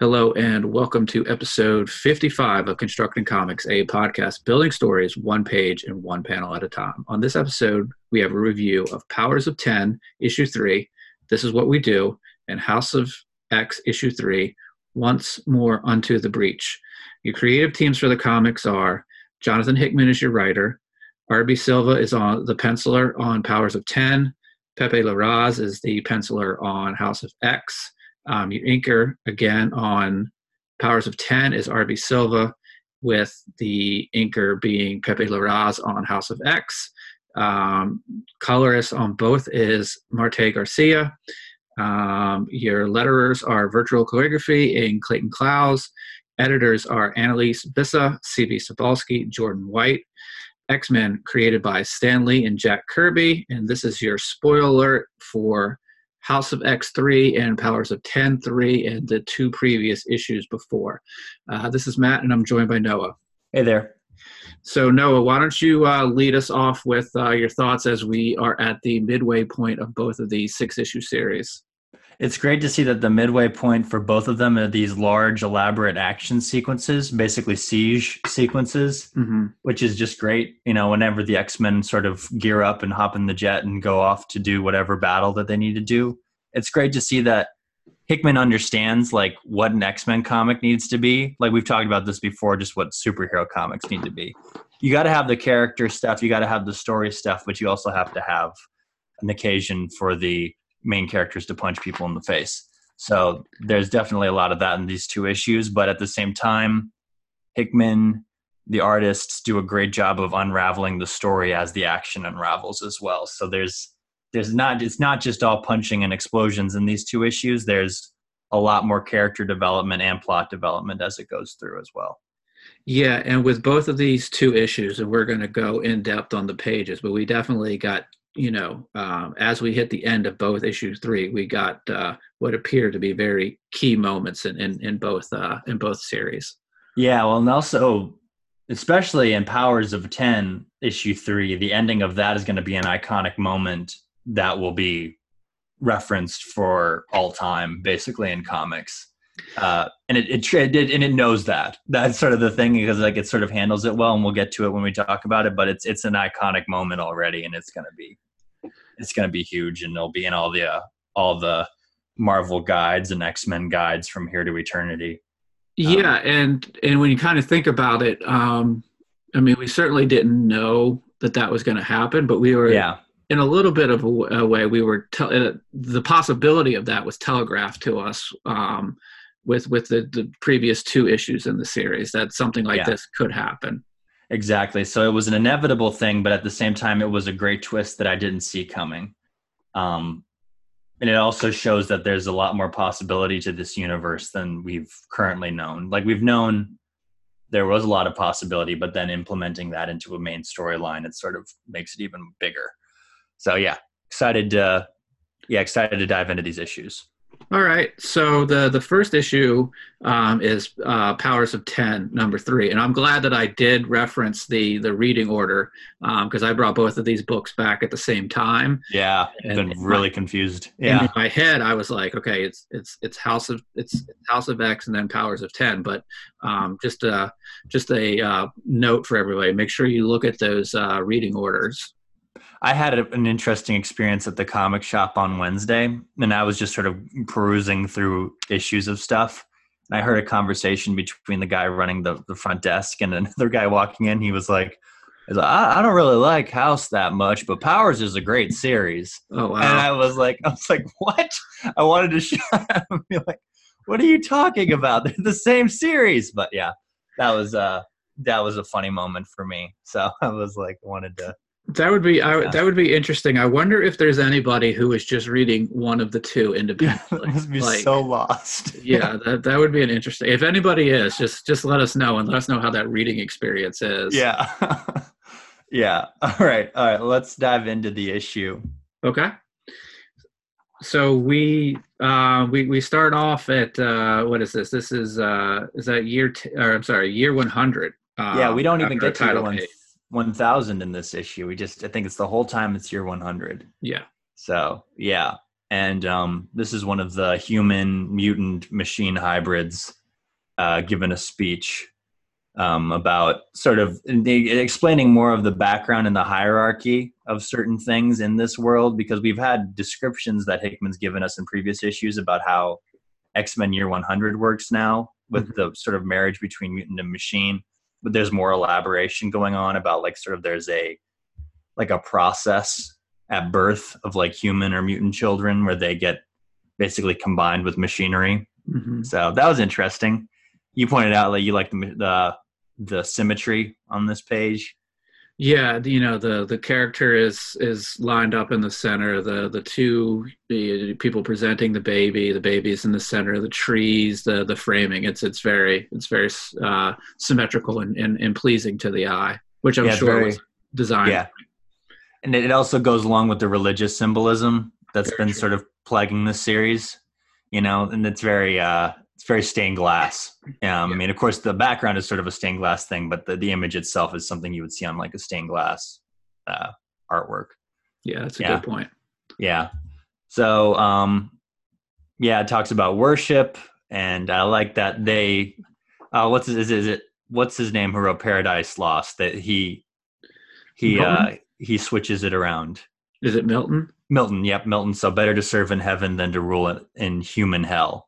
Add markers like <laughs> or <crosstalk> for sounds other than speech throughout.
Hello, and welcome to episode 55 of Constructing Comics, a podcast building stories one page and one panel at a time. On this episode, we have a review of Powers of 10, issue 3, This is What We Do, and House of X, issue 3, Once More Unto the Breach. Your creative teams for the comics are Jonathan Hickman is your writer, RB Silva is on the penciler on Powers of 10, Pepe Larraz is the penciler on House of X. Um, your anchor again on Powers of 10 is RB Silva, with the anchor being Pepe Larraz on House of X. Um, colorist on both is Marte Gracia. Um, your letterers are Virtual Calligraphy and Clayton Cowles. Editors are Annalise Bissa, C.B. Cebulski, Jordan White. X Men created by Stan Lee and Jack Kirby. And this is your spoiler alert for House of X3 and Powers of 10 3 and the two previous issues before. Uh, this is Matt, and I'm joined by Noah. Hey there. So, Noah, why don't you uh, lead us off with uh, your thoughts as we are at the midway point of both of these six issue series? It's great to see that the midway point for both of them are these large, elaborate action sequences, basically siege sequences, mm-hmm. which is just great. You know, whenever the X Men sort of gear up and hop in the jet and go off to do whatever battle that they need to do, it's great to see that Hickman understands like what an X Men comic needs to be. Like we've talked about this before, just what superhero comics need to be. You got to have the character stuff, you got to have the story stuff, but you also have to have an occasion for the main characters to punch people in the face. So there's definitely a lot of that in these two issues, but at the same time, Hickman, the artists, do a great job of unraveling the story as the action unravels as well. So there's there's not it's not just all punching and explosions in these two issues. There's a lot more character development and plot development as it goes through as well. Yeah, and with both of these two issues, and we're going to go in depth on the pages, but we definitely got you know, um, as we hit the end of both issue three, we got uh, what appear to be very key moments in in, in both uh, in both series. Yeah, well, and also, especially in Powers of Ten, issue three, the ending of that is going to be an iconic moment that will be referenced for all time, basically in comics. Uh, and it, it, it and it knows that. That's sort of the thing because like it sort of handles it well, and we'll get to it when we talk about it. But it's it's an iconic moment already, and it's going to be it's going to be huge, and it'll be in all the uh, all the Marvel guides and X Men guides from here to eternity. Yeah, um, and and when you kind of think about it, um, I mean, we certainly didn't know that that was going to happen, but we were yeah. In a little bit of a, a way, we were te- uh, the possibility of that was telegraphed to us um, with with the, the previous two issues in the series that something like yeah. this could happen. Exactly. So it was an inevitable thing, but at the same time, it was a great twist that I didn't see coming. Um, and it also shows that there's a lot more possibility to this universe than we've currently known. Like we've known there was a lot of possibility, but then implementing that into a main storyline, it sort of makes it even bigger. So yeah, excited to yeah excited to dive into these issues. All right. So the the first issue um, is uh, Powers of Ten, number three, and I'm glad that I did reference the the reading order because um, I brought both of these books back at the same time. Yeah, I've been really my, confused. Yeah, in my head, I was like, okay, it's it's it's House of it's House of X and then Powers of Ten. But um, just a just a uh, note for everybody: make sure you look at those uh, reading orders. I had a, an interesting experience at the comic shop on Wednesday, and I was just sort of perusing through issues of stuff. And I heard a conversation between the guy running the, the front desk and <laughs> another guy walking in. He was like, I, I don't really like House that much, but Powers is a great series. Oh wow! And I was like, <laughs> I was like, what? I wanted to shut up and be like, what are you talking about? <laughs> They're the same series. But yeah, that was uh that was a funny moment for me. So I was like, wanted to that would be I, that would be interesting. I wonder if there's anybody who is just reading one of the two independently. <laughs> Yeah, be like, so lost. <laughs> yeah, that that would be an interesting. If anybody is, just just let us know and let us know how that reading experience is. Yeah. <laughs> yeah. All right. All right. Let's dive into the issue. Okay. So we uh, we we start off at uh, what is this? This is uh, is that year? T- or I'm sorry, year 100. yeah, we don't even get to the one. 1000 in this issue. We just, I think it's the whole time it's year 100. Yeah. So, yeah. and um, this is one of the human mutant machine hybrids uh, given a speech um, about sort of explaining more of the background and the hierarchy of certain things in this world because we've had descriptions that Hickman's given us in previous issues about how X-Men Year 100 works now with mm-hmm. the sort of marriage between mutant and machine but there's more elaboration going on about like sort of there's a like a process at birth of like human or mutant children where they get basically combined with machinery. Mm-hmm. So that was interesting. You pointed out like you like the the the symmetry on this page. Yeah, you know the the character is is lined up in the center. The the two the people presenting the baby, the baby is in the center. The trees, the the framing. It's it's very it's very uh, symmetrical and, and, and pleasing to the eye, which I'm yeah, sure very, was designed. Yeah, and it also goes along with the religious symbolism that's very been true. sort of plaguing this series. You know, and it's very uh, it's very stained glass. Um, yeah. I mean, of course, the background is sort of a stained glass thing, but the, the image itself is something you would see on like a stained glass uh, artwork. Yeah, that's a yeah. good point. Yeah. So, um, yeah, it talks about worship, and I like that they. Uh, what's his, is, is it? What's his name? Who wrote Paradise Lost? That he he uh, he switches it around. Is it Milton? Milton, yep, Milton. So better to serve in heaven than to rule in human hell.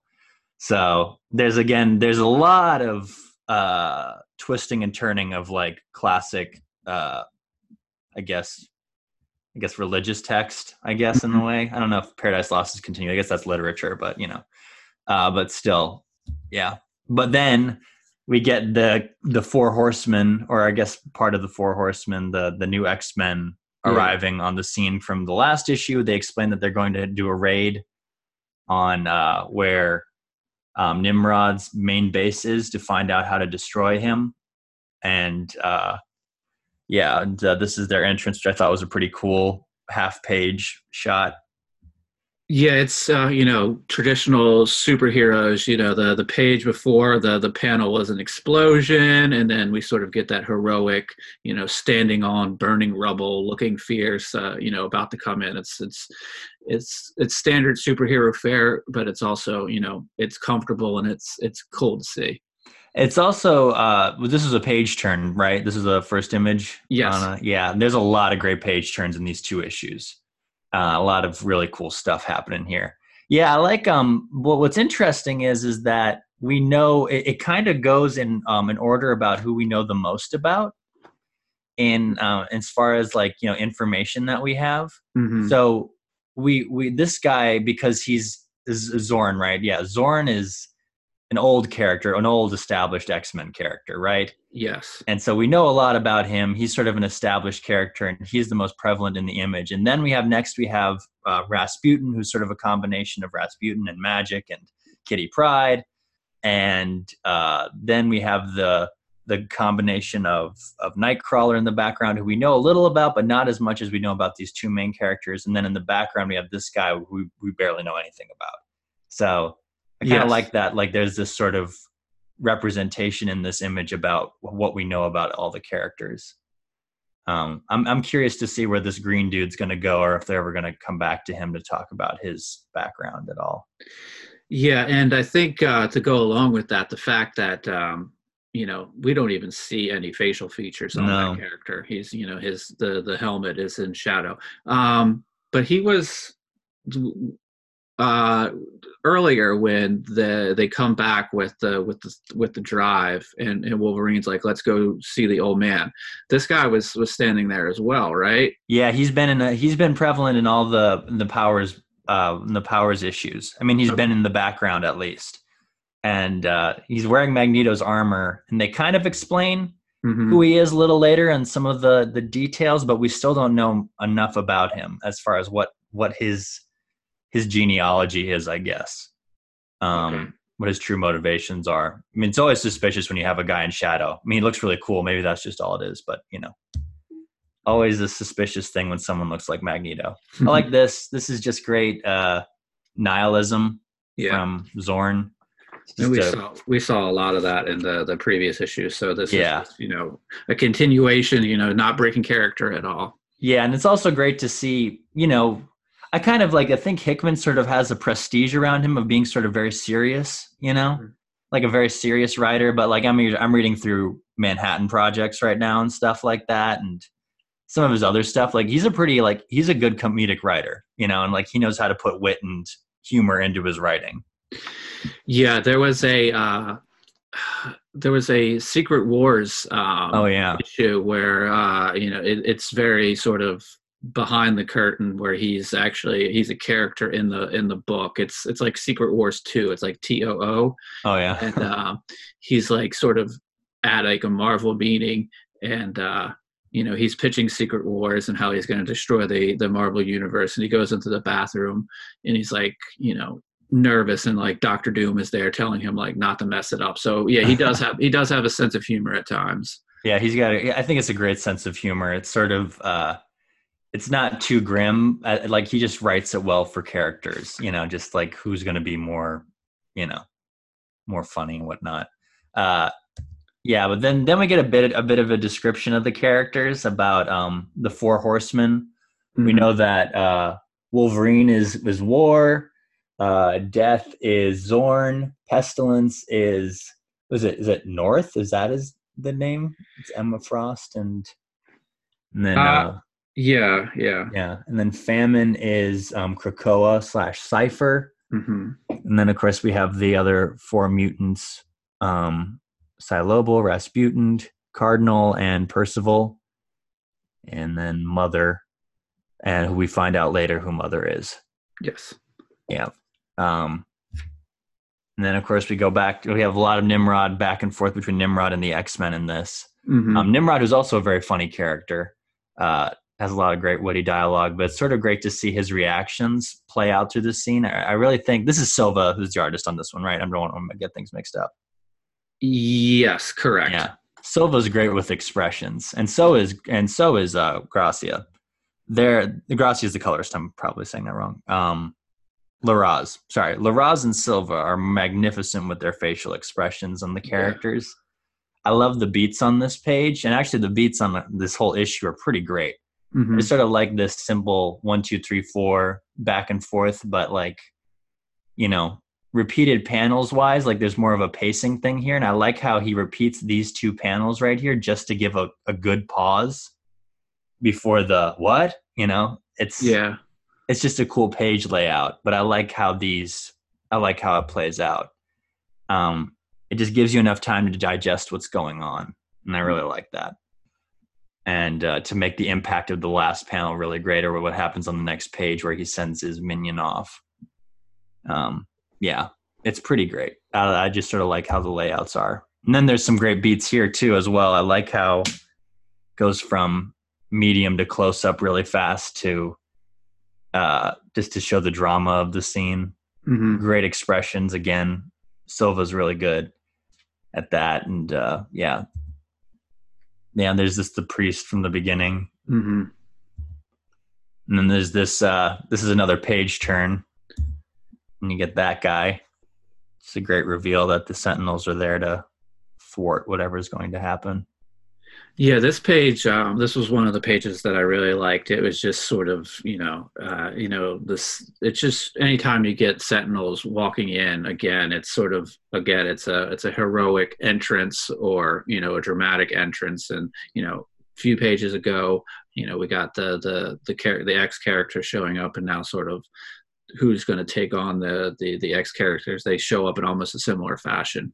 So there's again, there's a lot of uh, twisting and turning of like classic, uh, I guess, I guess religious text. I guess in a mm-hmm. way. I don't know if Paradise Lost is continuing. I guess that's literature, but you know, uh, but still, yeah. But then we get the the four horsemen, or I guess part of the four horsemen, the the new X Men arriving yeah. on the scene from the last issue. They explain that they're going to do a raid on uh, where um, Nimrod's main base is to find out how to destroy him. And uh, yeah, and, uh, this is their entrance, which I thought was a pretty cool half page shot. Yeah, it's uh, you know traditional superheroes. You know the the page before the the panel was an explosion, and then we sort of get that heroic, you know, standing on burning rubble, looking fierce. Uh, you know, about to come in. It's it's it's it's standard superhero fare, but it's also you know it's comfortable and it's it's cool to see. It's also uh, this is a page turn, right? This is a first image. Yes. Yeah. There's a lot of great page turns in these two issues. Uh, a lot of really cool stuff happening here. Yeah, I like um. What, what's interesting is is that we know it, it kind of goes in um an order about who we know the most about in uh, as far as like you know information that we have. Mm-hmm. So we we this guy because he's is Xorn, right? Yeah, Xorn is an old character, an old established X Men character, right? Yes. And so we know a lot about him. He's sort of an established character, and he's the most prevalent in the image. And then we have next we have uh, Rasputin, who's sort of a combination of Rasputin and magic and Kitty Pryde, and uh, then we have the the combination of of Nightcrawler in the background, who we know a little about, but not as much as we know about these two main characters. And then in the background, we have this guy who we barely know anything about. So I kind of yes. like that. Like there's this sort of representation in this image about what we know about all the characters. Um, I'm I'm curious to see where this green dude's going to go, or if they're ever going to come back to him to talk about his background at all. Yeah, and I think uh, to go along with that, the fact that um, you know we don't even see any facial features on no. that character he's you know his the the helmet is in shadow um but he was uh earlier when the they come back with the with the with the drive and, and wolverine's like let's go see the old man this guy was was standing there as well right yeah he's been in a, he's been prevalent in all the the powers uh the powers issues i mean he's okay. been in the background at least and uh, he's wearing Magneto's armor, and they kind of explain mm-hmm. who he is a little later and some of the the details, but we still don't know enough about him as far as what what his his genealogy is, I guess. Um, okay. What his true motivations are. I mean, it's always suspicious when you have a guy in shadow. I mean, he looks really cool. Maybe that's just all it is, but you know, always a suspicious thing when someone looks like Magneto. I like <laughs> this. This is just great uh, nihilism yeah. from Xorn and we to, saw we saw a lot of that in the the previous issues. So this yeah. is you know a continuation. You know, not breaking character at all. Yeah, and it's also great to see. You know, I kind of like I think Hickman sort of has a prestige around him of being sort of very serious, you know, mm-hmm. like a very serious writer. But like I'm I'm reading through Manhattan Projects right now and stuff like that, and some of his other stuff. Like he's a pretty like he's a good comedic writer, you know, and like he knows how to put wit and humor into his writing. Yeah, there was a uh, there was a Secret Wars um, oh yeah issue where uh, you know it, it's very sort of behind the curtain where he's actually he's a character in the in the book it's it's like secret wars 2 it's like too oh yeah and uh, he's like sort of at like a marvel meeting and uh you know he's pitching secret wars and how he's going to destroy the the marvel universe and he goes into the bathroom and he's like you know nervous and like Doctor Doom is there telling him like not to mess it up. So yeah, he does <laughs> have he does have a sense of humor at times. Yeah, he's got. A, I think it's a great sense of humor. It's sort of. uh it's not too grim. Uh, like he just writes it well for characters. You know, just like who's going to be more, you know, more funny and whatnot. Uh, yeah, but then then we get a bit a bit of a description of the characters about um the four horsemen. Mm-hmm. We know that uh Wolverine is is war. Uh, Death is Xorn. Pestilence is was it is it North? Is that is the name? It's Emma Frost and and then uh, uh, yeah yeah yeah and then Famine is um, Krakoa slash Cypher. Mm-hmm. And then of course we have the other four mutants: um, Cylobel, Rasputin, Cardinal, and Percival, and then Mother, and who we find out later who Mother is. Yes. Yeah. Um, and then, of course, we go back. We have a lot of Nimrod back and forth between Nimrod and the X Men in this. Mm-hmm. Um, Nimrod, is also a very funny character, uh, has a lot of great witty dialogue, but it's sort of great to see his reactions play out through the scene. I, I really think this is Silva who's the artist on this one, right? I don't want to get things mixed up. Yes, correct. Yeah, Silva's great with expressions, and so is and so is uh, Gracia. There, Gracia is the colorist. I'm probably saying that wrong. Um, Larraz, sorry, Larraz and Silva are magnificent with their facial expressions on the characters. Yeah. I love the beats on this page, and actually, the beats on this whole issue are pretty great. Mm-hmm. It's sort of like this simple one, two, three, four back and forth, but like, you know, repeated panels wise, like there's more of a pacing thing here. And I like how he repeats these two panels right here just to give a, a good pause before the what, you know, it's yeah. it's just a cool page layout but i like how these i like how it plays out. Um, it just gives you enough time to digest what's going on and i really like that and uh, to make the impact of the last panel really great or what happens on the next page where he sends his minion off um, yeah it's pretty great I, I just sort of like how the layouts are and then there's some great beats here too as well i like how goes from medium to close up really fast to uh, just to show the drama of the scene. Mm-hmm. Great expressions again. Silva's really good at that, and uh, yeah, yeah. There's this the priest from the beginning, mm-hmm. and then there's this. Uh, this is another page turn, and you get that guy. It's a great reveal that the Sentinels are there to thwart whatever is going to happen. Yeah, this page, um, this was one of the pages that I really liked. It was just sort of, you know, uh, you know, this. It's just anytime you get Sentinels walking in again, it's sort of again, it's a it's a heroic entrance or you know a dramatic entrance. And you know, a few pages ago, you know, we got the the the char- the X character showing up, and now sort of who's going to take on the the the X characters. They show up in almost a similar fashion.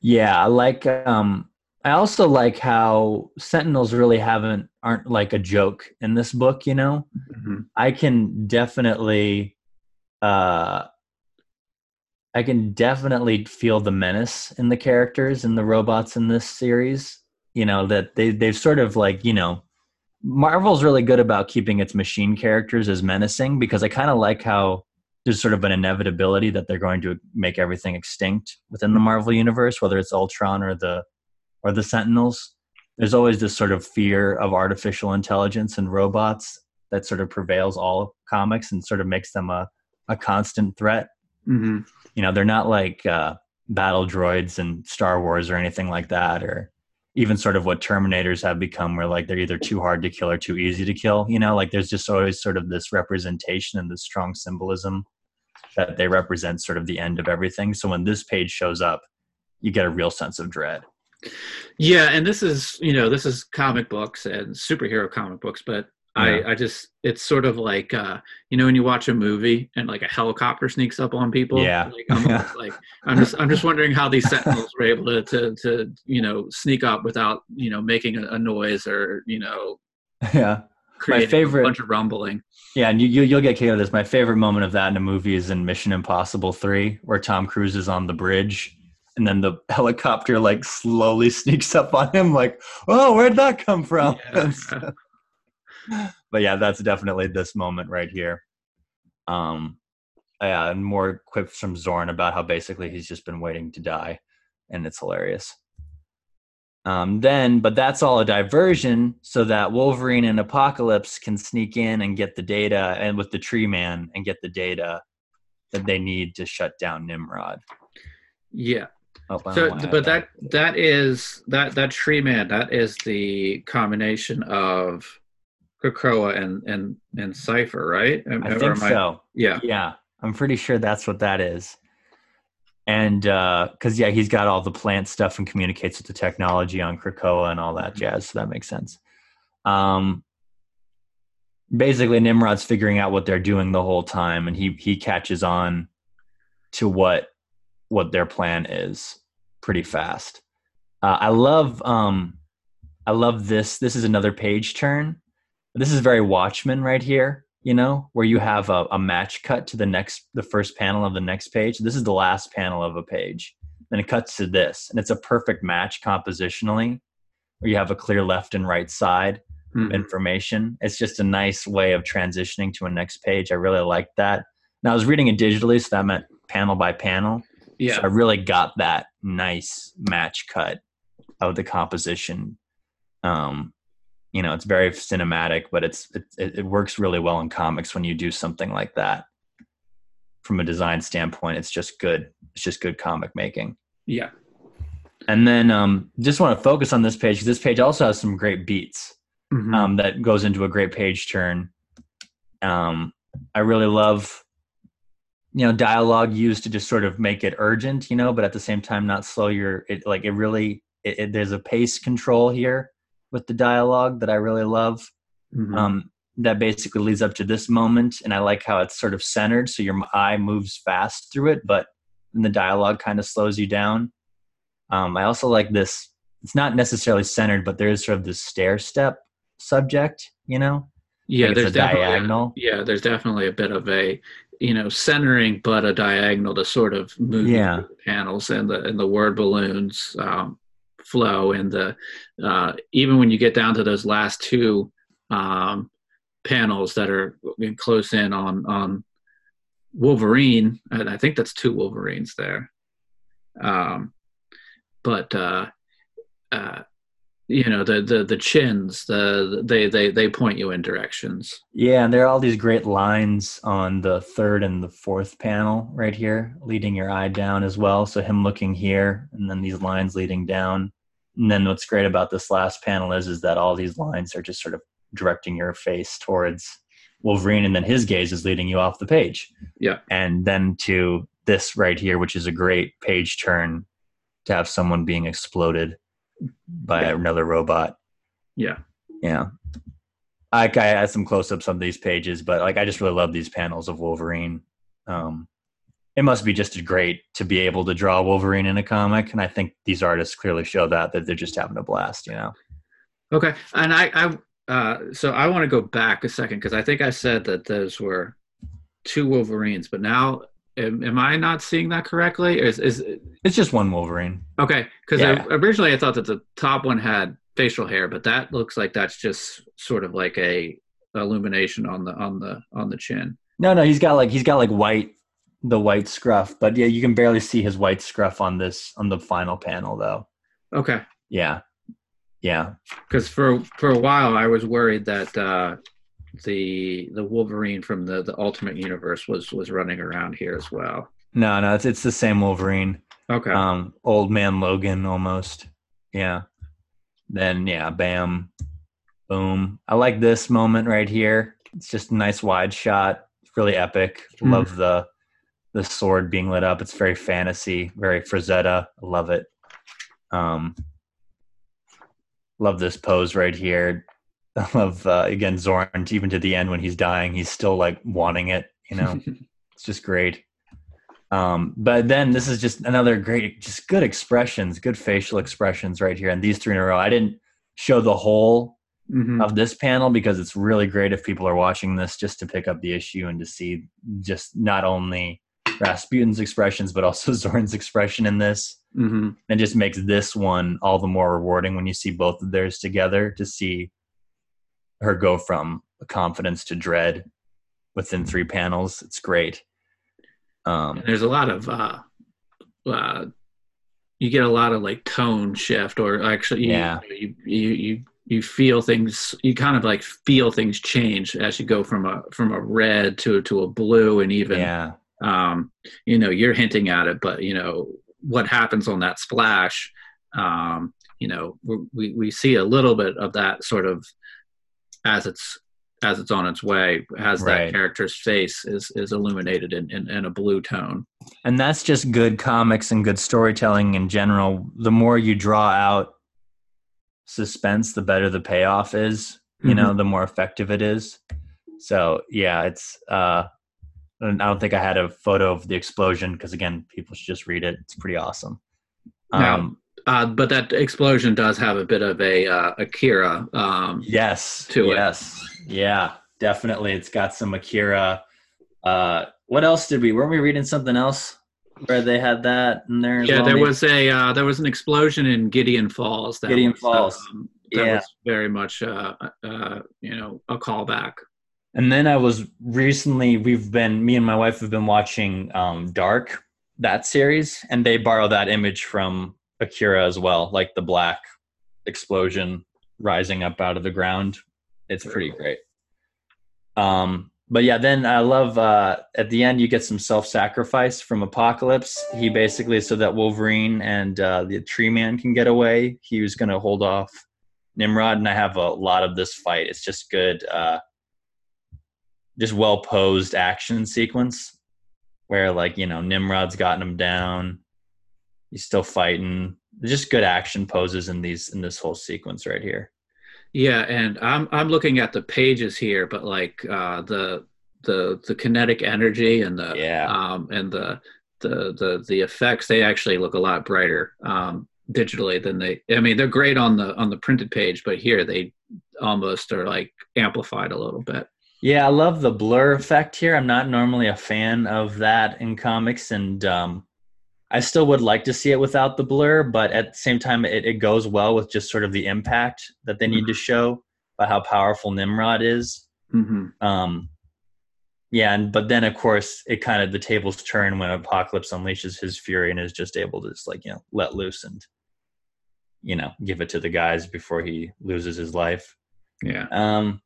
Yeah, I like um I also like how Sentinels really haven't aren't like a joke in this book. You know, mm-hmm. I can definitely, uh, I can definitely feel the menace in the characters and the robots in this series. You know that they they've sort of like you know, Marvel's really good about keeping its machine characters as menacing because I kind of like how there's sort of an inevitability that they're going to make everything extinct within the Marvel universe, whether it's Ultron or the or the Sentinels. There's always this sort of fear of artificial intelligence and robots that sort of prevails all comics and sort of makes them a, a constant threat. Mm-hmm. You know, they're not like uh, battle droids and Star Wars or anything like that. Or even sort of what Terminators have become, where like they're either too hard to kill or too easy to kill. You know, like there's just always sort of this representation and this strong symbolism that they represent sort of the end of everything. So when this page shows up, you get a real sense of dread. Yeah, and this is you know this is comic books and superhero comic books, but I, I just it's sort of like uh, you know when you watch a movie and like a helicopter sneaks up on people. Yeah. Like I'm <laughs> like I'm just I'm just wondering how these sentinels were able to to to you know sneak up without you know making a, a noise or you know yeah my favorite a bunch of rumbling. Yeah, and you, you you'll get kicked this. My favorite moment of that in a movie is in Mission Impossible Three, where Tom Cruise is on the bridge and then the helicopter like slowly <laughs> sneaks up on him like oh where'd that come from yeah. <laughs> but yeah, that's definitely this moment right here. Um, yeah, and more quips from Xorn about how basically he's just been waiting to die, and it's hilarious. Um, then, but that's all a diversion so that Wolverine and Apocalypse can sneak in and get the data, and with the Tree Man and get the data that they need to shut down Nimrod. Yeah. Oh, so, but that that is that that Tree Man that is the combination of Krakoa and and and Cypher, right? I think I, so. Yeah, yeah. I'm pretty sure that's what that is. And because uh, yeah, he's got all the plant stuff and communicates with the technology on Krakoa and all that mm-hmm. jazz. So that makes sense. Um, basically, Nimrod's figuring out what they're doing the whole time, and he he catches on to what what their plan is pretty fast. Uh, I love um, I love this. This is another page turn this is very Watchmen right here, you know, where you have a, a match cut to the next, the first panel of the next page. This is the last panel of a page. Then it cuts to this, and it's a perfect match compositionally, where you have a clear left and right side mm-hmm. information. It's just a nice way of transitioning to a next page. I really like that. Now I was reading it digitally, so that meant panel by panel. Yeah, so I really got that nice match cut of the composition. Um, you know it's very cinematic but it's it, it works really well in comics when you do something like that. From a design standpoint it's just good it's just good comic making. Yeah. And then um, just want to focus on this page because this page also has some great beats mm-hmm. um, that goes into a great page turn. Um, i really love you know dialogue used to just sort of make it urgent you know but at the same time not slow your it like it really it, it, there's a pace control here with the dialogue that I really love. Mm-hmm. Um, that basically leads up to this moment, and I like how it's sort of centered, so your eye moves fast through it, but then the dialogue kind of slows you down. Um, I also like this. It's not necessarily centered, but there is sort of this stair step subject, you know. Yeah, there's definitely diagonal. Yeah, there's definitely a bit of a you know centering, but a diagonal to sort of move yeah. the panels and the and the word balloons. Um, flow and the uh, even when you get down to those last two um, panels that are close in on on Wolverine, and I think that's two Wolverines there. Um, but uh, uh, you know the the the chins the they they they point you in directions. Yeah and there are all these great lines on the third and the fourth panel right here leading your eye down as well. So him looking here and then these lines leading down. And then what's great about this last panel is is that all these lines are just sort of directing your face towards wolverine and then his gaze is leading you off the page. Yeah. And then to this right here which is a great page turn to have someone being exploded by yeah. another robot. Yeah. Yeah. I, I had some close ups on these pages, but like I just really love these panels of Wolverine. Um, it must be just great to be able to draw Wolverine in a comic, and I think these artists clearly show that that they're just having a blast, you know. Okay, and I, I uh, so I want to go back a second because I think I said that those were two Wolverines, but now am, am I not seeing that correctly? Is is it's just one Wolverine? Okay, because yeah. originally I thought that the top one had facial hair, but that looks like that's just sort of like a illumination on the on the on the chin. No, no, he's got like he's got like white the white scruff, but yeah, you can barely see his white scruff on this on the final panel though. Okay. Yeah. Yeah. Because for for a while I was worried that uh the the Wolverine from the the Ultimate Universe was was running around here as well. No, no, it's it's the same Wolverine. Okay. Um, old man Logan almost. Yeah. then yeah, bam, boom. I like this moment right here. It's just a nice wide shot. It's really epic. Mm. Love the the sword being lit up. It's very fantasy, very Frazetta. Love it. Um, love this pose right here. <laughs> Love uh, again Zoran even to the end when he's dying, he's still like wanting it. You know, <laughs> it's just great. Um, but then this is just another great, just good expressions, good facial expressions right here. And these three in a row. I didn't show the whole mm-hmm. of this panel because it's really great if people are watching this just to pick up the issue and to see just not only Rasputin's expressions but also <laughs> Zoran's expression in this. Mm-hmm. And just makes this one all the more rewarding when you see both of theirs together to see her go from confidence to dread within three panels. It's great. Um, there's a lot of uh, uh, you get a lot of like tone shift, or actually, you, yeah, you, you you you feel things. You kind of like feel things change as you go from a from a red to to a blue, and even yeah. Um, you know, you're hinting at it, but you know what happens on that splash. Um, you know, we we see a little bit of that sort of as it's as it's on its way has right. that character's face is is illuminated in, in, in, a blue tone. And that's just good comics and good storytelling in general. The more you draw out suspense the better the payoff is you mm-hmm. know the more effective it is. So yeah it's uh i don't think i had a photo of the explosion because again people should just read it. It's pretty awesome. Um uh, but that explosion does have a bit of a uh, Akira. Um, yes. To yes. it. Yeah, definitely. It's got some Akira. Uh, what else did we? Weren't we reading something else where they had that in there? Yeah, well? there was a uh, there was an explosion in Gideon Falls. That Gideon was, Falls. Um, that yeah. was very much uh, uh, you know a callback. And then I was recently we've been me and my wife have been watching um, Dark that series, and they borrow that image from Akira as well, like the black explosion rising up out of the ground. It's pretty great. Um, but yeah, then I love uh, at the end you get some self-sacrifice from Apocalypse. He basically so that Wolverine and uh, the Tree Man can get away. He was going to hold off Nimrod, and I have a lot of this fight. It's just good, uh, just well posed action sequence where like you know Nimrod's gotten him down he's still fighting. Just good action poses in these in this whole sequence right here. Yeah, and I'm I'm looking at the pages here, but like uh, the the the kinetic energy and the yeah um, and the the the the effects they actually look a lot brighter um, digitally than they. I mean, they're great on the on the printed page, but here they almost are like amplified a little bit. Yeah, I love the blur effect here. I'm not normally a fan of that in comics, and um, I still would like to see it without the blur, but at the same time, it, it goes well with just sort of the impact that they need mm-hmm. to show by how powerful Nimrod is. Mm-hmm. Um, yeah, and but then of course it kind of the tables turn when Apocalypse unleashes his fury and is just able to just like you know let loose and you know give it to the guys before he loses his life. Yeah. Um,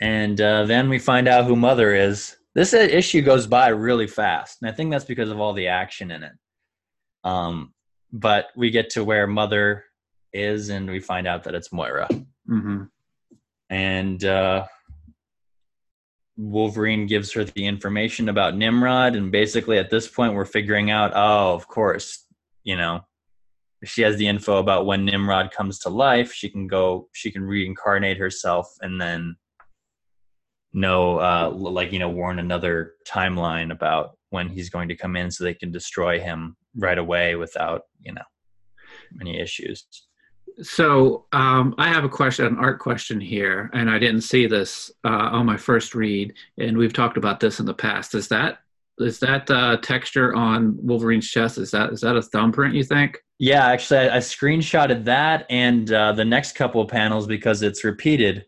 and uh, then we find out who Mother is, this issue goes by really fast, and I think that's because of all the action in it. Um, but we get to where Mother is, and we find out that it's Moira. Mm-hmm. And uh, Wolverine gives her the information about Nimrod, and basically at this point, we're figuring out, oh, of course, you know, she has the info about when Nimrod comes to life. She can go, she can reincarnate herself, and then know uh, like you know warn another timeline about when he's going to come in so they can destroy him right away without you know any issues. So um, i have a question an art question here and i didn't see this uh, on my first read and we've talked about this in the past. Is that is that uh, texture on wolverine's chest? Is that is that a thumbprint you think? Yeah actually i, I screenshotted that and uh, the next couple of panels because it's repeated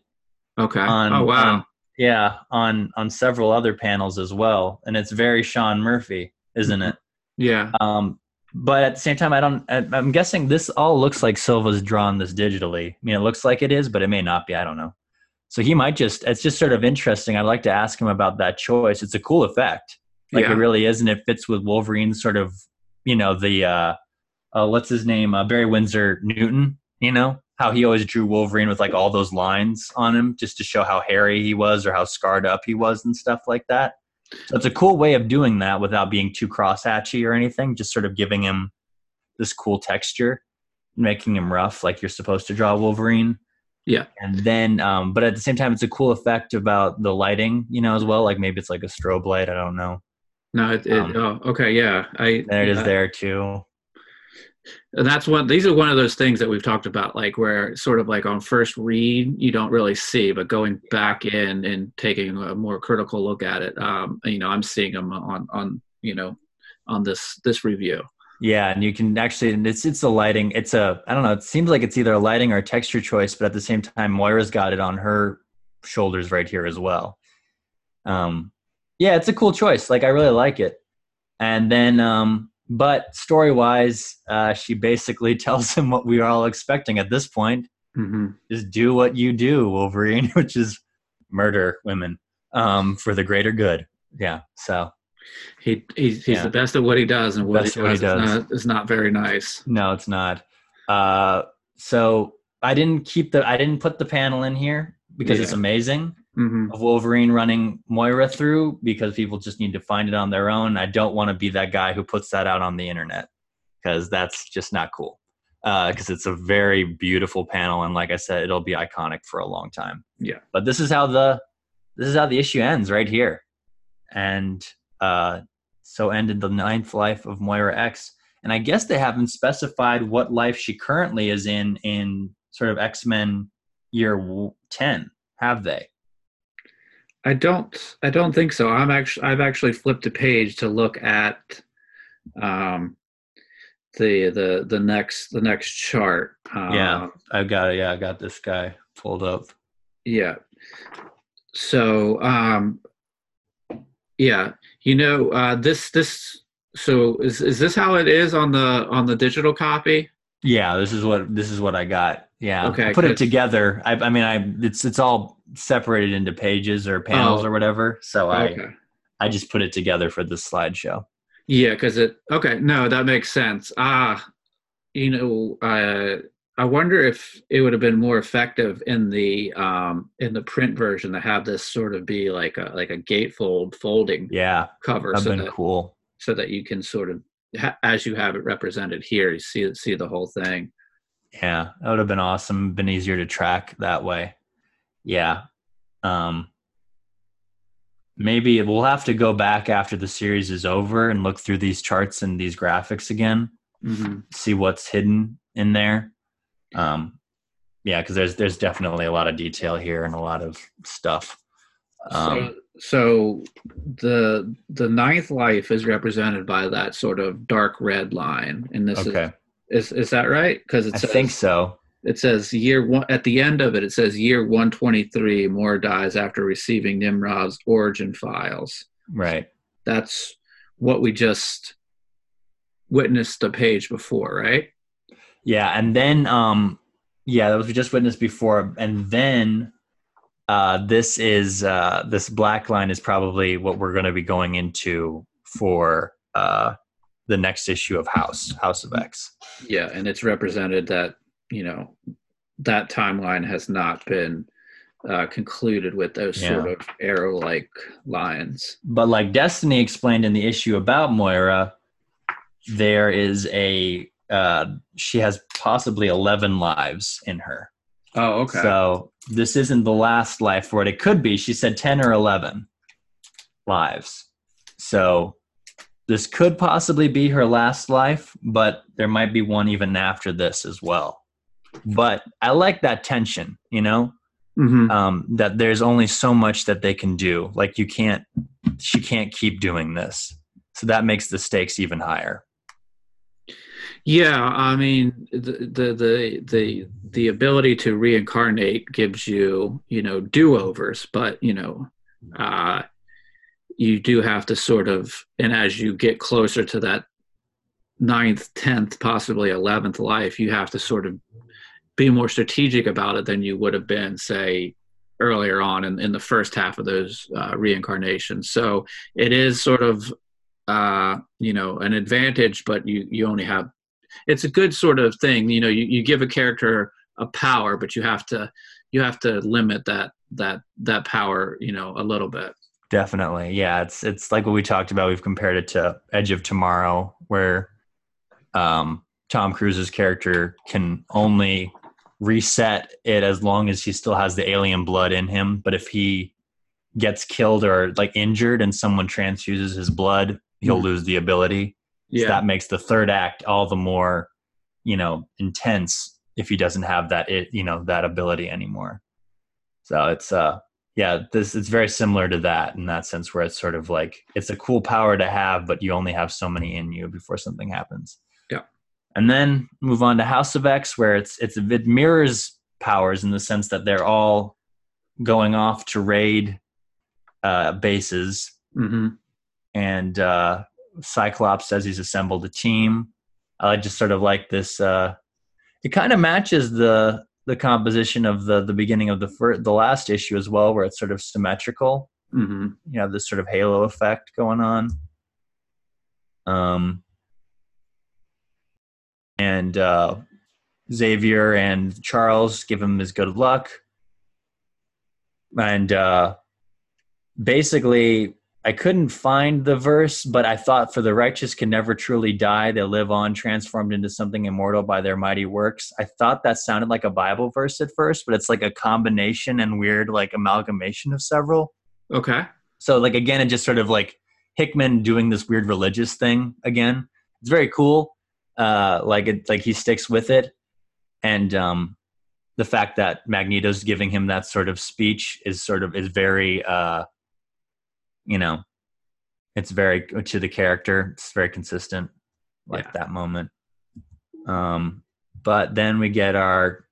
okay. on, oh wow. on, yeah, on on several other panels as well, and it's very Sean Murphy, isn't it? Yeah. Um, but at the same time, I don't. I'm guessing this all looks like Silva's drawn this digitally. I mean, it looks like it is, but it may not be. I don't know. So he might just. It's just sort of interesting. I'd like to ask him about that choice. It's a cool effect. Like yeah. it really is, and it fits with Wolverine's sort of, you know, the uh, uh what's his name, uh, Barry Windsor Newton. You know how he always drew Wolverine with like all those lines on him just to show how hairy he was or how scarred up he was and stuff like that. So it's a cool way of doing that without being too crosshatchy or anything, just sort of giving him this cool texture, making him rough like you're supposed to draw Wolverine. Yeah. And then, um, but at the same time, it's a cool effect about the lighting, you know, as well. Like maybe it's like a strobe light. I don't know. No, it, it um, oh, okay, yeah. I there it is there too. And that's one. These are one of those things that we've talked about, like where sort of like on first read you don't really see, but going back in and taking a more critical look at it, um, you know, I'm seeing them on on you know on this this review. Yeah, and you can actually and it's it's a lighting. It's a I don't know. It seems like it's either a lighting or a texture choice, but at the same time, Moira's got it on her shoulders right here as well. Um, yeah, it's a cool choice. Like I really like it. And then, um, but story wise, uh, she basically <laughs> tells him what we are all expecting at this point: mm-hmm. just do what you do, Wolverine, <laughs> which is murder women um, for the greater good. Yeah. So he he's, he's yeah. the best at what he does, and what, he does, what he does, is, not, is not very nice. No, it's not. Uh, so I didn't keep the I didn't put the panel in here because yeah. it's amazing mm-hmm. of Wolverine running Moira through because people just need to find it on their own. I don't want to be that guy who puts that out on the internet because that's just not cool. Because uh, it's a very beautiful panel, and like I said, it'll be iconic for a long time. Yeah. But this is how the this is how the issue ends right here, and uh, so ended the ninth life of Moira X. And I guess they haven't specified what life she currently is in in sort of X Men year 10, have they? I don't I don't think so. I'm actually I've actually flipped a page to look at um the the the next the next chart. yeah, um, I've got it. Yeah, I got this guy pulled up. Yeah. So um yeah, you know, uh, this this so is is this how it is on the on the digital copy? Yeah, this is what this is what I got. Yeah, okay. I put it together. I, I mean, I it's it's all separated into pages or panels oh, or whatever. So I okay. I just put it together for this slideshow. Yeah, because it okay. No, that makes sense. Ah, you know, uh, I wonder if it would have been more effective in the um, in the print version to have this sort of be like a like a gatefold folding yeah cover. That'd so been that, cool. So that you can sort of as you have it represented here, you see see the whole thing. Yeah, that would have been awesome. Been easier to track that way. Yeah. Um, maybe we'll have to go back after the series is over and look through these charts and these graphics again, mm-hmm. see what's hidden in there um, yeah, because there's there's definitely a lot of detail here and a lot of stuff. Um, so, so the the ninth life is represented by that sort of dark red line, and this okay. is is is that right? Because I think so. It says year one at the end of it. It says year one twenty three. Moore dies after receiving Nimrod's origin files. Right. That's what we just witnessed a page before, right? Yeah, and then um, yeah, that was we just witnessed before, and then uh, this is uh, this black line is probably what we're going to be going into for uh, the next issue of House House of X. Yeah, and it's represented that you know that timeline has not been uh, concluded with those yeah. sort of arrow-like lines. But like Destiny explained in the issue about Moira, there is a uh, she has possibly 11 lives in her. Oh, okay. So this isn't the last life for it. It could be. She said 10 or 11 lives. So this could possibly be her last life, but there might be one even after this as well. But I like that tension, you know, mm-hmm. um, that there's only so much that they can do. Like you can't, she can't keep doing this. So that makes the stakes even higher. Yeah, I mean the the the the, the ability to reincarnate gives you you know do overs, but you know uh, you do have to sort of and as you get closer to that ninth, tenth, possibly eleventh life, you have to sort of be more strategic about it than you would have been, say, earlier on in, in the first half of those uh, reincarnations. So it is sort of uh, you know an advantage, but you you only have it's a good sort of thing. You know, you, you give a character a power, but you have to you have to limit that that that power, you know, a little bit. Definitely. Yeah, it's it's like what we talked about. We've compared it to Edge of Tomorrow where um Tom Cruise's character can only reset it as long as he still has the alien blood in him, but if he gets killed or like injured and someone transfuses his blood, he'll mm. lose the ability. Yeah. So that makes the third act all the more, you know, intense if he doesn't have that it, you know, that ability anymore. So it's uh yeah, this it's very similar to that in that sense where it's sort of like it's a cool power to have, but you only have so many in you before something happens. And then move on to House of X where it's it's it mirrors powers in the sense that they're all going off to raid uh, bases. Mm-hmm. And uh, Cyclops says he's assembled a team. I just sort of like this. Uh, it kind of matches the the composition of the the beginning of the first, the last issue as well, where it's sort of symmetrical. Mm-hmm. You have this sort of halo effect going on. Um, and uh, Xavier and Charles give him his good luck, and uh, basically I couldn't find the verse, but I thought, For the righteous can never truly die. They live on, transformed into something immortal by their mighty works. I thought that sounded like a Bible verse at first, but it's like a combination and weird, like amalgamation of several. Okay. So, like, again, it just sort of like Hickman doing this weird religious thing again. It's very cool. Uh, like, it, like he sticks with it. And, um, the fact that Magneto's giving him that sort of speech is sort of is very uh you know, it's very to the character. It's very consistent, like yeah. that moment. Um, but then we get our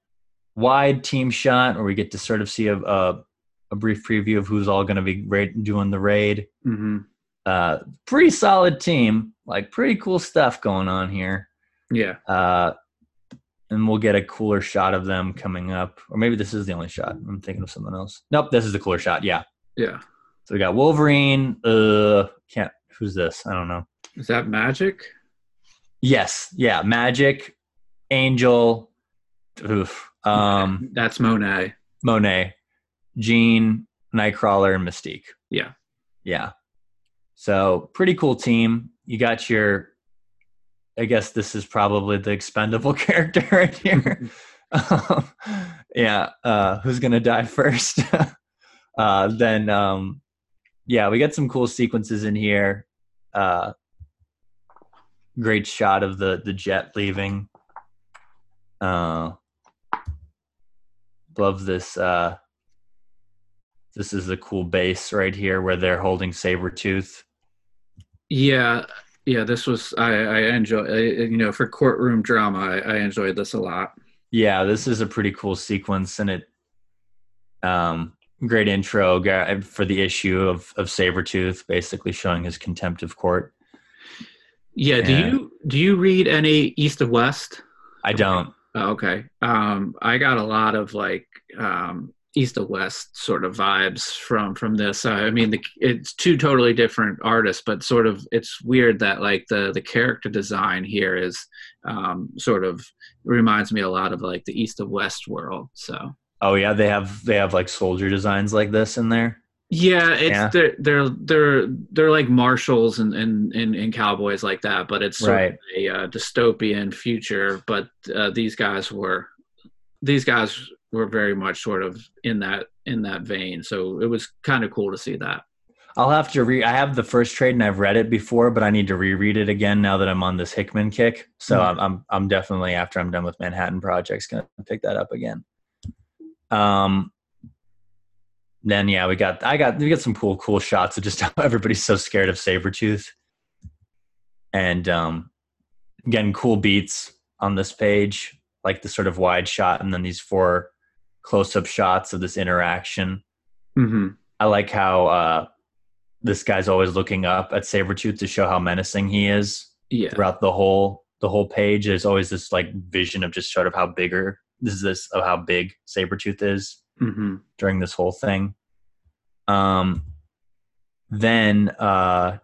wide team shot, where we get to sort of see a a, a brief preview of who's all going to be ra- doing the raid. Mm-hmm. Uh, pretty solid team, like pretty cool stuff going on here. Yeah. Uh, and we'll get a cooler shot of them coming up, or maybe this is the only shot. I'm thinking of something else. Nope, this is the cooler shot. Yeah. Yeah. So we got Wolverine. Uh, can't. Who's this? I don't know. Is that Magic? Yes. Yeah. Magic, Angel. Oof. Um, <laughs> that's Monet. Monet. Jean, Nightcrawler, and Mystique. Yeah. Yeah. So pretty cool team. You got your. I guess this is probably the expendable <laughs> character right here. <laughs> um, yeah. Uh, who's gonna die <laughs> first? uh, then um, yeah, we got some cool sequences in here. Uh, great shot of the the jet leaving. Uh, love this. Uh, this is a cool base right here where they're holding Sabretooth. Yeah, yeah. This was I I enjoy. I, you know, for courtroom drama, I, I enjoyed this a lot. Yeah, this is a pretty cool sequence, and it um great intro for the issue of of Sabretooth, basically showing his contempt of court. Yeah, do you do you read any East of West? I don't. Oh, okay. Um, I got a lot of like um, East of West sort of vibes from from this. Uh, I mean, the, it's two totally different artists, but sort of it's weird that like the the character design here is um, sort of reminds me a lot of like the East of West world. So Oh yeah, they have they have like soldier designs like this in there. Yeah, it's yeah. They're, they're they're they're like marshals and, and and, and cowboys like that, but it's right. a uh, dystopian future. But uh, these guys were these guys were very much sort of in that in that vein. So it was kind of cool to see that. I'll have to read. I have the first trade and I've read it before, but I need to reread it again now that I'm on this Hickman kick. So mm-hmm. I'm, I'm I'm definitely after I'm done with Manhattan Projects gonna pick that up again. Um, then yeah, we got I got we got some cool cool shots of just <laughs> how everybody's so scared of Sabretooth. And um again, cool beats on this page, like the sort of wide shot and then these four close up shots of this interaction. Mm-hmm. I like how uh this guy's always looking up at Sabretooth to show how menacing he is. Yeah. Throughout the whole the whole page, there's always this like vision of just sort of how bigger this is this of how big Sabretooth is mm-hmm. during this whole thing. Um, then, uh,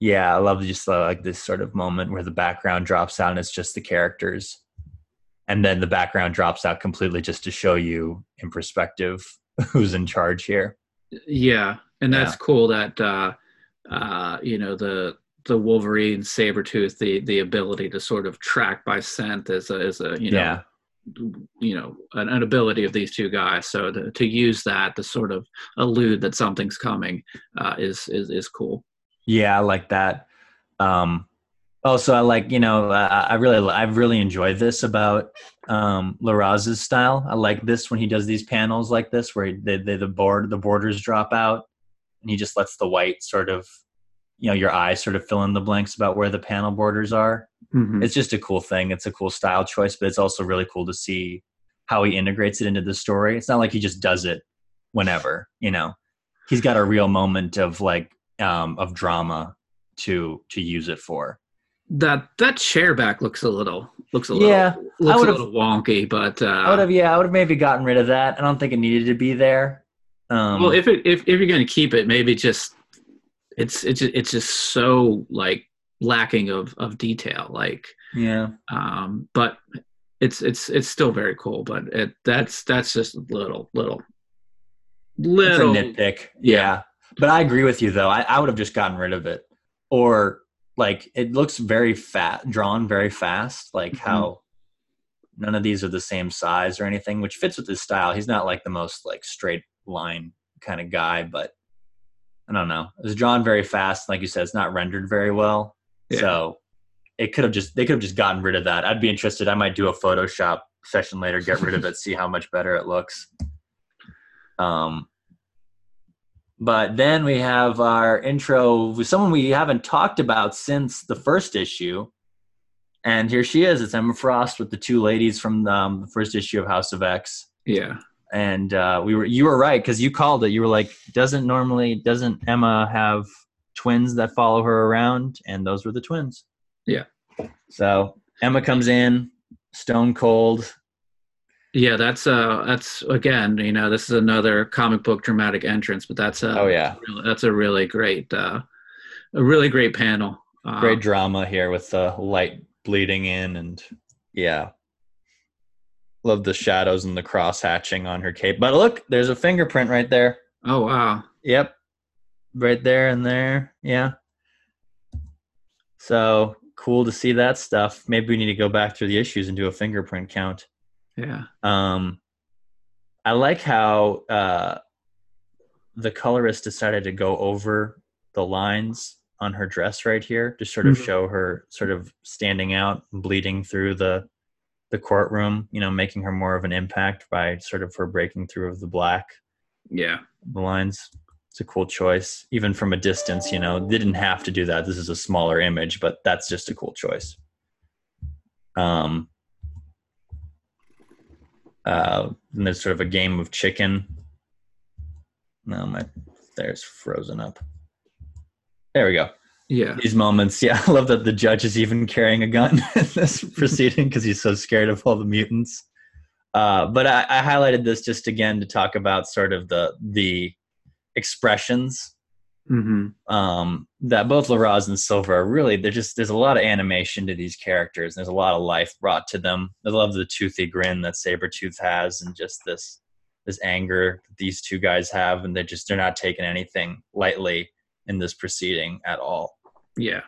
yeah, I love just uh, like this sort of moment where the background drops out and it's just the characters. And then the background drops out completely just to show you in perspective <laughs> who's in charge here. Yeah, and that's yeah. cool that uh, uh, you know the the Wolverine Sabretooth the the ability to sort of track by scent as a as a you know yeah. you know an, an, ability of these two guys. So to, to use that to sort of allude that something's coming uh, is is is cool. Yeah, I like that. Um, also, I like you know I, I really I've really enjoyed this about um, Larraz's style. I like this when he does these panels like this where they, they, the board the borders drop out and he just lets the white sort of you know your eyes sort of fill in the blanks about where the panel borders are. Mm-hmm. It's just a cool thing. It's a cool style choice, but it's also really cool to see how he integrates it into the story. It's not like he just does it whenever, you know. He's got a real moment of like um, of drama to to use it for. That that chair back looks a little looks a little yeah, looks a little wonky, but uh, I would have yeah I would have maybe gotten rid of that. I don't think it needed to be there. Um, well, if it if if you're going to keep it, maybe just it's it's it's just so like lacking of of detail. Like yeah, um, but it's it's it's still very cool. But it that's that's just a little little little nitpick. Yeah. yeah. but I agree with you though. I, I would have just gotten rid of it or like it looks very fat drawn very fast like mm-hmm. how none of these are the same size or anything which fits with his style. He's not like the most like straight line kind of guy but i don't know. It's drawn very fast like you said it's not rendered very well. Yeah. so it could have just they could have just gotten rid of that. I'd be interested. I might do a photoshop session later get rid of it see how much better it looks. Um but then we have our intro with someone we haven't talked about since the first issue. And here she is. It's Emma Frost with the two ladies from um, the first issue of House of X. Yeah. And uh, we were you were right because you called it. You were like, doesn't normally doesn't Emma have twins that follow her around? And those were the twins. Yeah. So Emma comes in, stone cold, yeah, that's uh that's again, you know, this is another comic book dramatic entrance, but that's uh oh yeah, that's a really great uh a really great panel. Uh, great drama here with the light bleeding in and yeah. Love the shadows and the cross hatching on her cape. But look, there's a fingerprint right there. Oh wow. Yep. Right there and there. Yeah. So cool to see that stuff. Maybe we need to go back through the issues and do a fingerprint count. Yeah. Um, I like how uh, the colorist decided to go over the lines on her dress right here to sort of mm-hmm. show her sort of standing out, bleeding through the the courtroom. You know, making her more of an impact by sort of her breaking through of the black. Yeah, the lines. It's a cool choice, even from a distance. You know, they didn't have to do that. This is a smaller image, but that's just a cool choice. Um, uh, and there's sort of a game of chicken. No, my there's frozen up. There we go. Yeah. These moments, yeah, <laughs> I love that the judge is even carrying a gun <laughs> in this proceeding because he's so scared of all the mutants. Uh, but I, I highlighted this just again to talk about sort of the the expressions Mm-hmm. Um, that both Larraz and Silva are really they're just there's a lot of animation to these characters. There's a lot of life brought to them. I love the toothy grin that Sabretooth has and just this this anger that these two guys have and they're just they're not taking anything lightly in this proceeding at all. Yeah.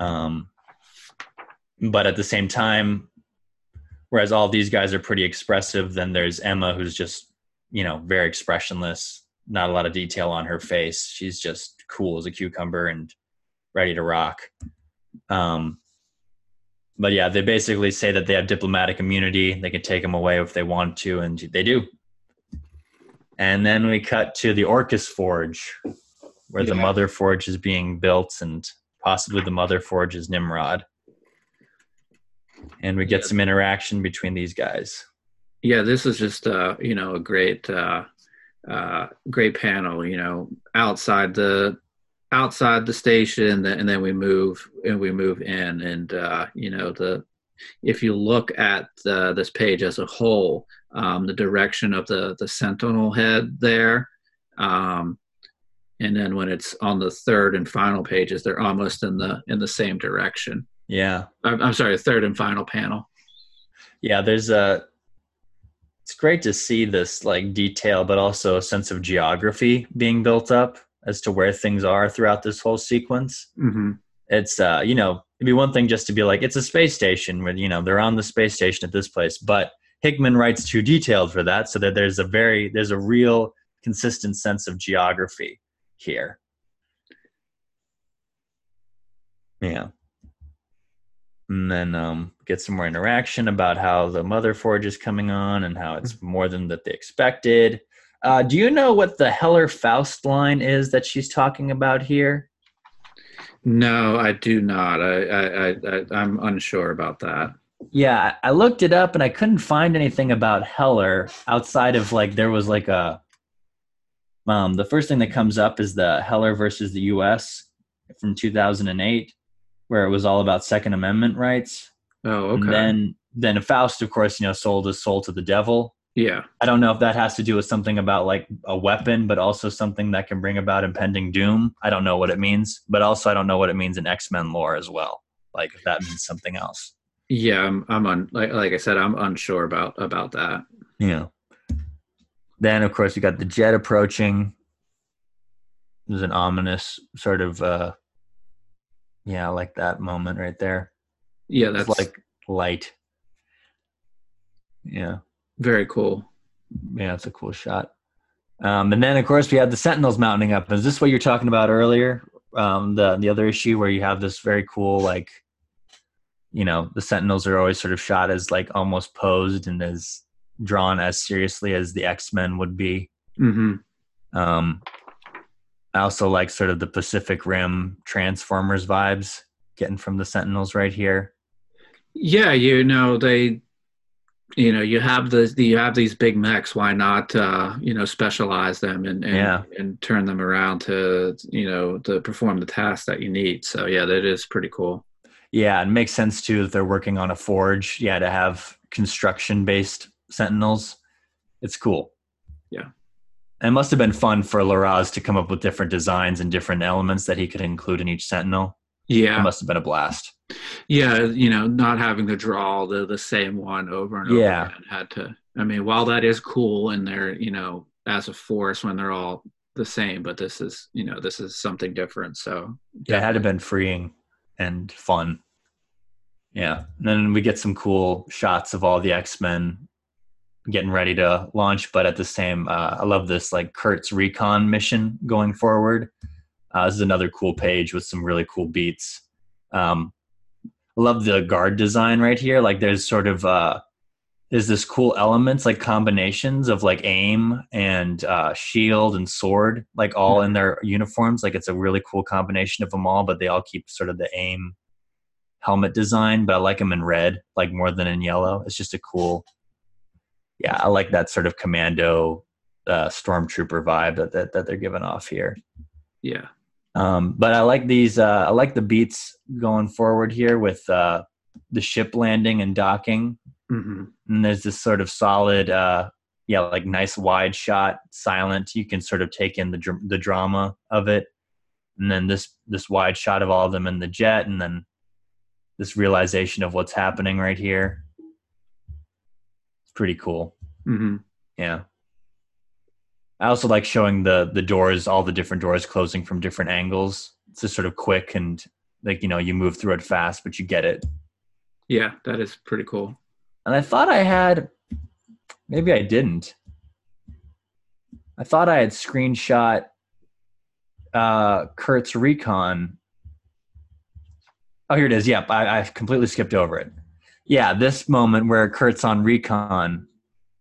Um but at the same time, whereas all these guys are pretty expressive, then there's Emma who's just, you know, very expressionless not a lot of detail on her face. She's just cool as a cucumber and ready to rock. Um, but yeah, they basically say that they have diplomatic immunity. They can take them away if they want to, and they do. And then we cut to the Orchis Forge, where yeah. the Mother Forge is being built, and possibly the Mother Forge is Nimrod. And we get yeah. some interaction between these guys. Yeah, this is just uh, you know a great uh, uh, great panel. You know, outside the outside the station, and then we move and we move in, and uh, you know the if you look at the, this page as a whole, um, the direction of the the sentinel head there, um, and then when it's on the third and final pages, they're almost in the in the same direction. Yeah, I'm, I'm sorry, third and final panel. Yeah, there's a. It's great to see this like detail, but also a sense of geography being built up as to where things are throughout this whole sequence. Mm-hmm. It's uh, you know, it'd be one thing just to be like, it's a space station where you know they're on the space station at this place, but Hickman writes too detailed for that, so that there's a very there's a real consistent sense of geography here. Yeah. And then um, get some more interaction about how the mother forge is coming on and how it's more than that they expected. Uh, do you know what the Heller Faust line is that she's talking about here? No, I do not. I, I, I, I'm unsure about that. Yeah, I looked it up and I couldn't find anything about Heller outside of like there was like a um the first thing that comes up is the Heller versus the US from 2008 where it was all about second amendment rights. Oh, okay. And then then Faust of course, you know, sold his soul to the devil. yeah. I don't know if that has to do with something about like a weapon, but also something that can bring about impending doom. I don't know what it means, but also I don't know what it means in X Men lore as well. Like if that means something else. Yeah, I'm I'm un, like like I said, I'm unsure about about that. Yeah. Then of course you got the jet approaching. There's an ominous sort of uh yeah, I like that moment right there. Yeah, It's that's like light. Yeah. very cool. Yeah, it's a cool shot. Um, and then of course we have the Sentinels mounting up. Is this what you're talking about earlier? Um, the the other issue where you have this very cool like, you know, the Sentinels are always sort of shot as like almost posed and as drawn as seriously as the X Men would be. hmm Um, I also like sort of the Pacific Rim Transformers vibes getting from the Sentinels right here. Yeah, you know they, you know, you have the you have these big mechs. Why not, uh, you know, specialize them and and, Yeah. and turn them around to you know to perform the task that you need. So yeah, that is pretty cool. Yeah, it makes sense too that they're working on a forge. Yeah, to have construction based sentinels. It's cool. Yeah. It must have been fun for Larraz to come up with different designs and different elements that he could include in each sentinel. It Yeah, must have been a blast. yeah, you know, not having to draw the the same one over and over Yeah. again had to. I mean, while that is cool and they're you know as a force when they're all the same, but this is you know this is something different. So Yeah, it had to have been freeing and fun. Yeah. And then we get some cool shots of all the X Men getting ready to launch, but at the same, uh, I love this like Kurt's recon mission going forward. Uh, this is another cool page with some really cool beats. Um, I love the guard design right here. Like there's sort of uh, there's this cool elements like combinations of like A.I.M. and uh, shield and sword, like all in their uniforms. Like it's a really cool combination of them all, but they all keep sort of the A.I.M. helmet design. But I like them in red, like more than in yellow. It's just a cool. Yeah, I like that sort of commando uh, stormtrooper vibe that, that that they're giving off here. yeah, Um, but I like these. Uh, I like the beats going forward here with uh, the ship landing and docking. hmm And there's this sort of solid, uh, yeah, like nice wide shot, silent. You can sort of take in the dr- the drama of it, and then this this wide shot of all of them in the jet, and then this realization of what's happening right here. It's pretty cool. Mm-hmm. Yeah. I also like showing the the doors, all the different doors closing from different angles. It's just sort of quick and like you know you move through it fast, but you get it. yeah, that is pretty cool. And I thought I had, maybe I didn't. I thought I had screenshot uh, Kurt's recon. Oh, here it is. Yep, I, I completely skipped over it. Yeah, this moment where Kurt's on recon,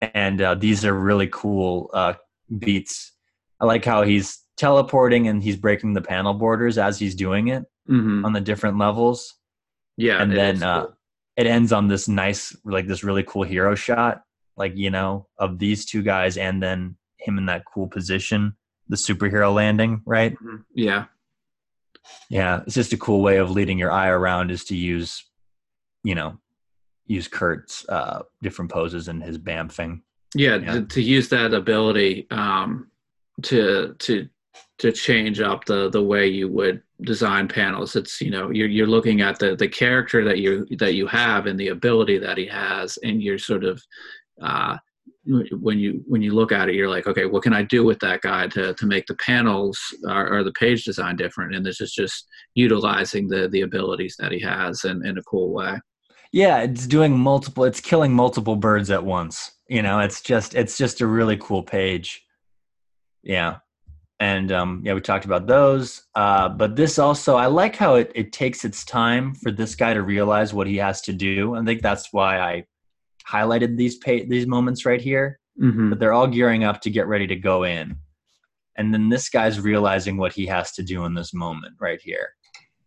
and uh, these are really cool uh, beats. I like how he's teleporting and he's breaking the panel borders as he's doing it hmm on the different levels Yeah, and then uh, cool. it ends on this nice like this really cool hero shot like you know of these two guys and then him in that cool position the superhero landing right Mhm. yeah, yeah it's just a cool way of leading your eye around is to use you know use kurt's uh different poses and his bamfing yeah, Yeah. To, to use that ability um, to to to change up the the way you would design panels. It's you know you're you're looking at the the character that you that you have and the ability that he has and you're sort of uh, when you when you look at it you're like okay what can i do with that guy to to make the panels or, or the page design different? And this is just utilizing the the abilities that he has in in a cool way. Yeah it's doing multiple it's killing multiple birds at once you know it's just it's just a really cool page. Yeah. And um, yeah we talked about those. Uh, but this also i like how it, it takes its time for this guy to realize what he has to do. I think that's why i highlighted these pa- these moments right here. Mm-hmm. but they're all gearing up to get ready to go in. And then this guy's realizing what he has to do in this moment right here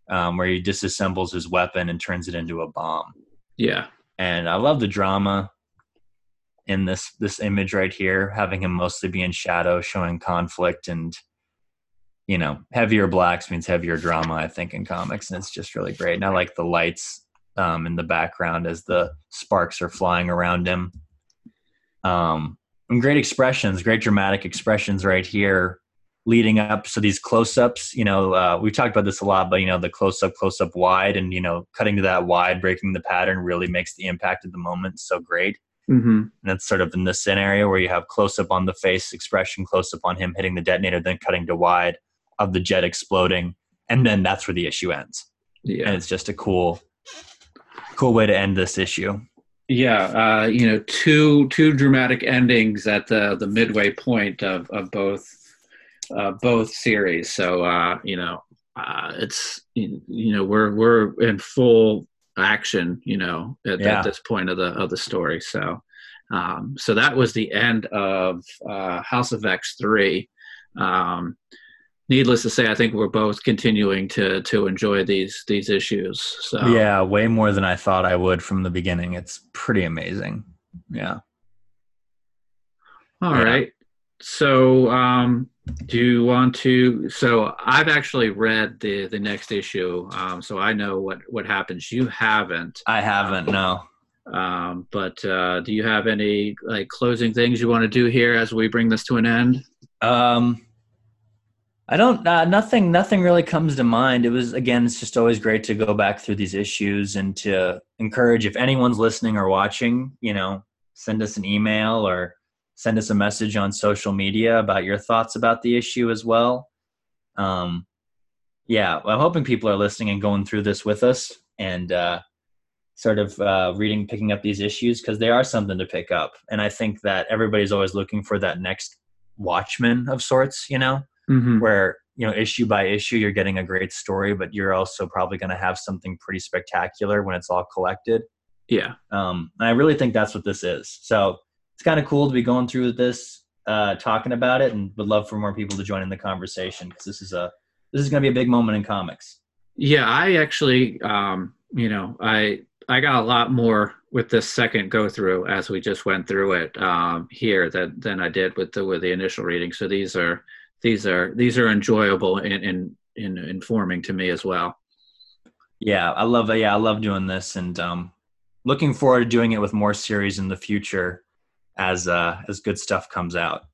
um, where he disassembles his weapon and turns it into a bomb. Yeah. And i love the drama in this this image right here having him mostly be in shadow showing conflict and you know heavier blacks means heavier drama i think in comics and it's just really great and i like the lights um, in the background as the sparks are flying around him. Um, and great expressions, great dramatic expressions right here, leading up. So these close-ups, you know, uh, we've talked about this a lot, but you know, the close-up, close-up, wide, and you know, cutting to that wide, breaking the pattern really makes the impact of the moment so great. Mm-hmm. And it's sort of in this scenario where you have close-up on the face expression, close-up on him hitting the detonator, then cutting to wide of the jet exploding, and then that's where the issue ends. Yeah, and it's just a cool cool way to end this issue. Yeah, uh, you know, two two dramatic endings at the the midway point of of both uh, both series. So uh, you know, uh, it's you know we're we're in full action. You know, at, yeah. at this point of the of the story. So um, so that was the end of uh, House of X three. Um, needless to say, I think we're both continuing to to enjoy these these issues. So yeah, way more than I thought I would from the beginning. It's pretty amazing. Yeah. All yeah. right. So, um, do you want to? So, I've actually read the the next issue, um, so I know what what happens. You haven't. I haven't. No. Um, but uh, do you have any like closing things you want to do here as we bring this to an end? Um, I don't. Uh, nothing. Nothing really comes to mind. It was again. It's just always great to go back through these issues and to encourage. If anyone's listening or watching, you know, send us an email or send us a message on social media about your thoughts about the issue as well. Um, yeah, I'm hoping people are listening and going through this with us and uh, sort of uh, reading, picking up these issues because they are something to pick up. And I think that everybody's always looking for that next Watchmen of sorts. You know mm-hmm. where you know issue by issue you're getting a great story but you're also probably going to have something pretty spectacular when it's all collected yeah um and i really think that's what this is so it's kind of cool to be going through this uh talking about it and would love for more people to join in the conversation because this is a this is going to be a big moment in comics. Yeah i actually um you know i i got a lot more with this second go through as we just went through it um here than than i did with the with the initial reading. So these are these are these are enjoyable and in, in, in, informing to me as well. Yeah, I love yeah, I love doing this and um, looking forward to doing it with more series in the future as uh, as good stuff comes out.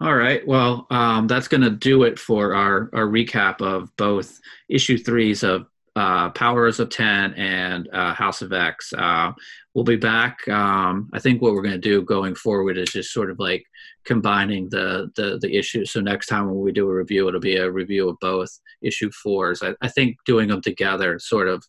All right. Well, um, that's going to do it for our, our recap of both issue threes of uh, Powers of X and uh, House of X. Uh, we'll be back. Um, I think what we're going to do going forward is just sort of like combining the, the, the issues. So next time when we do a review, it'll be a review of both issue fours. I, I think doing them together sort of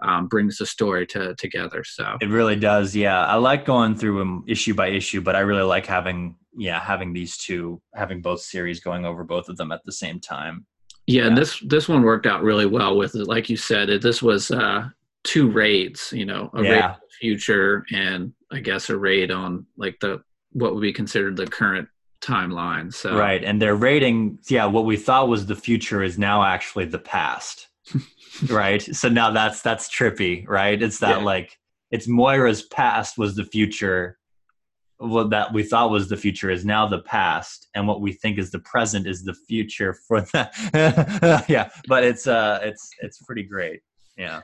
um, brings the story to together. So it really does. Yeah, I like going through them issue by issue, but I really like having yeah having these two having both series going over both of them at the same time. Yeah, yeah. and this this one worked out really well with it. Like you said, it, this was uh, two raids. You know, a yeah. raid future and I guess a raid on like the what would be considered the current timeline. So right, and their rating, yeah, what we thought was the future is now actually the past. Right. So now that's that's trippy, right? It's that yeah. like it's Moira's past was the future what that we thought was the future is now the past and what we think is the present is the future for that <laughs> yeah but it's uh it's it's pretty great yeah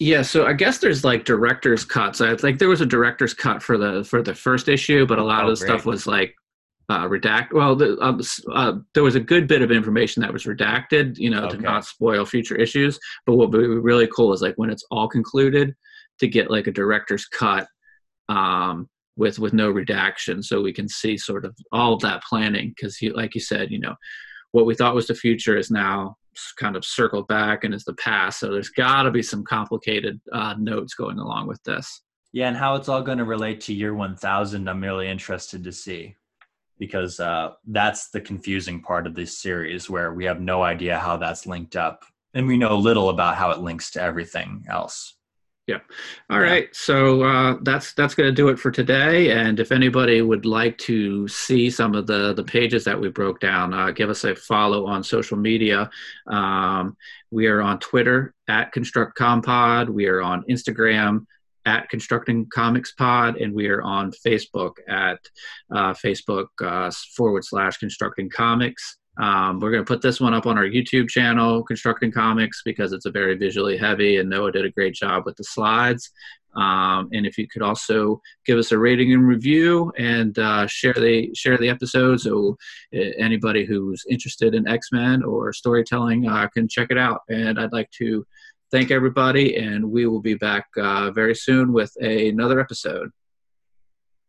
yeah so i guess there's like director's cuts i think there was a director's cut for the for the first issue but a lot oh, of the great. stuff was like uh, redact. Well, the, uh, uh, there was a good bit of information that was redacted, you know, Okay. to not spoil future issues. But what would be really cool is like when it's all concluded, to get like a director's cut um, with with no redaction, so we can see sort of all of that planning. Because you, like you said, you know, what we thought was the future is now kind of circled back and is the past. So there's got to be some complicated uh, notes going along with this. Yeah, and how it's all going to relate to year 1000, I'm really interested to see because uh, that's the confusing part of this series where we have no idea how that's linked up. And we know little about how it links to everything else. Yeah. All right, Yeah. so uh, that's that's going to do it for today. And if anybody would like to see some of the the pages that we broke down, uh, give us a follow on social media. Um, we are on Twitter at Construct Compod. We are on Instagram at Constructing Comics Pod, and we are on Facebook at uh, Facebook uh, forward slash Constructing Comics. Um, we're going to put this one up on our YouTube channel, Constructing Comics, because it's a very visually heavy, and Noah did a great job with the slides. Um, and if you could also give us a rating and review, and uh, share the share the episode, so uh, anybody who's interested in X Men or storytelling uh, can check it out. And I'd like to thank everybody, and we will be back uh, very soon with another episode.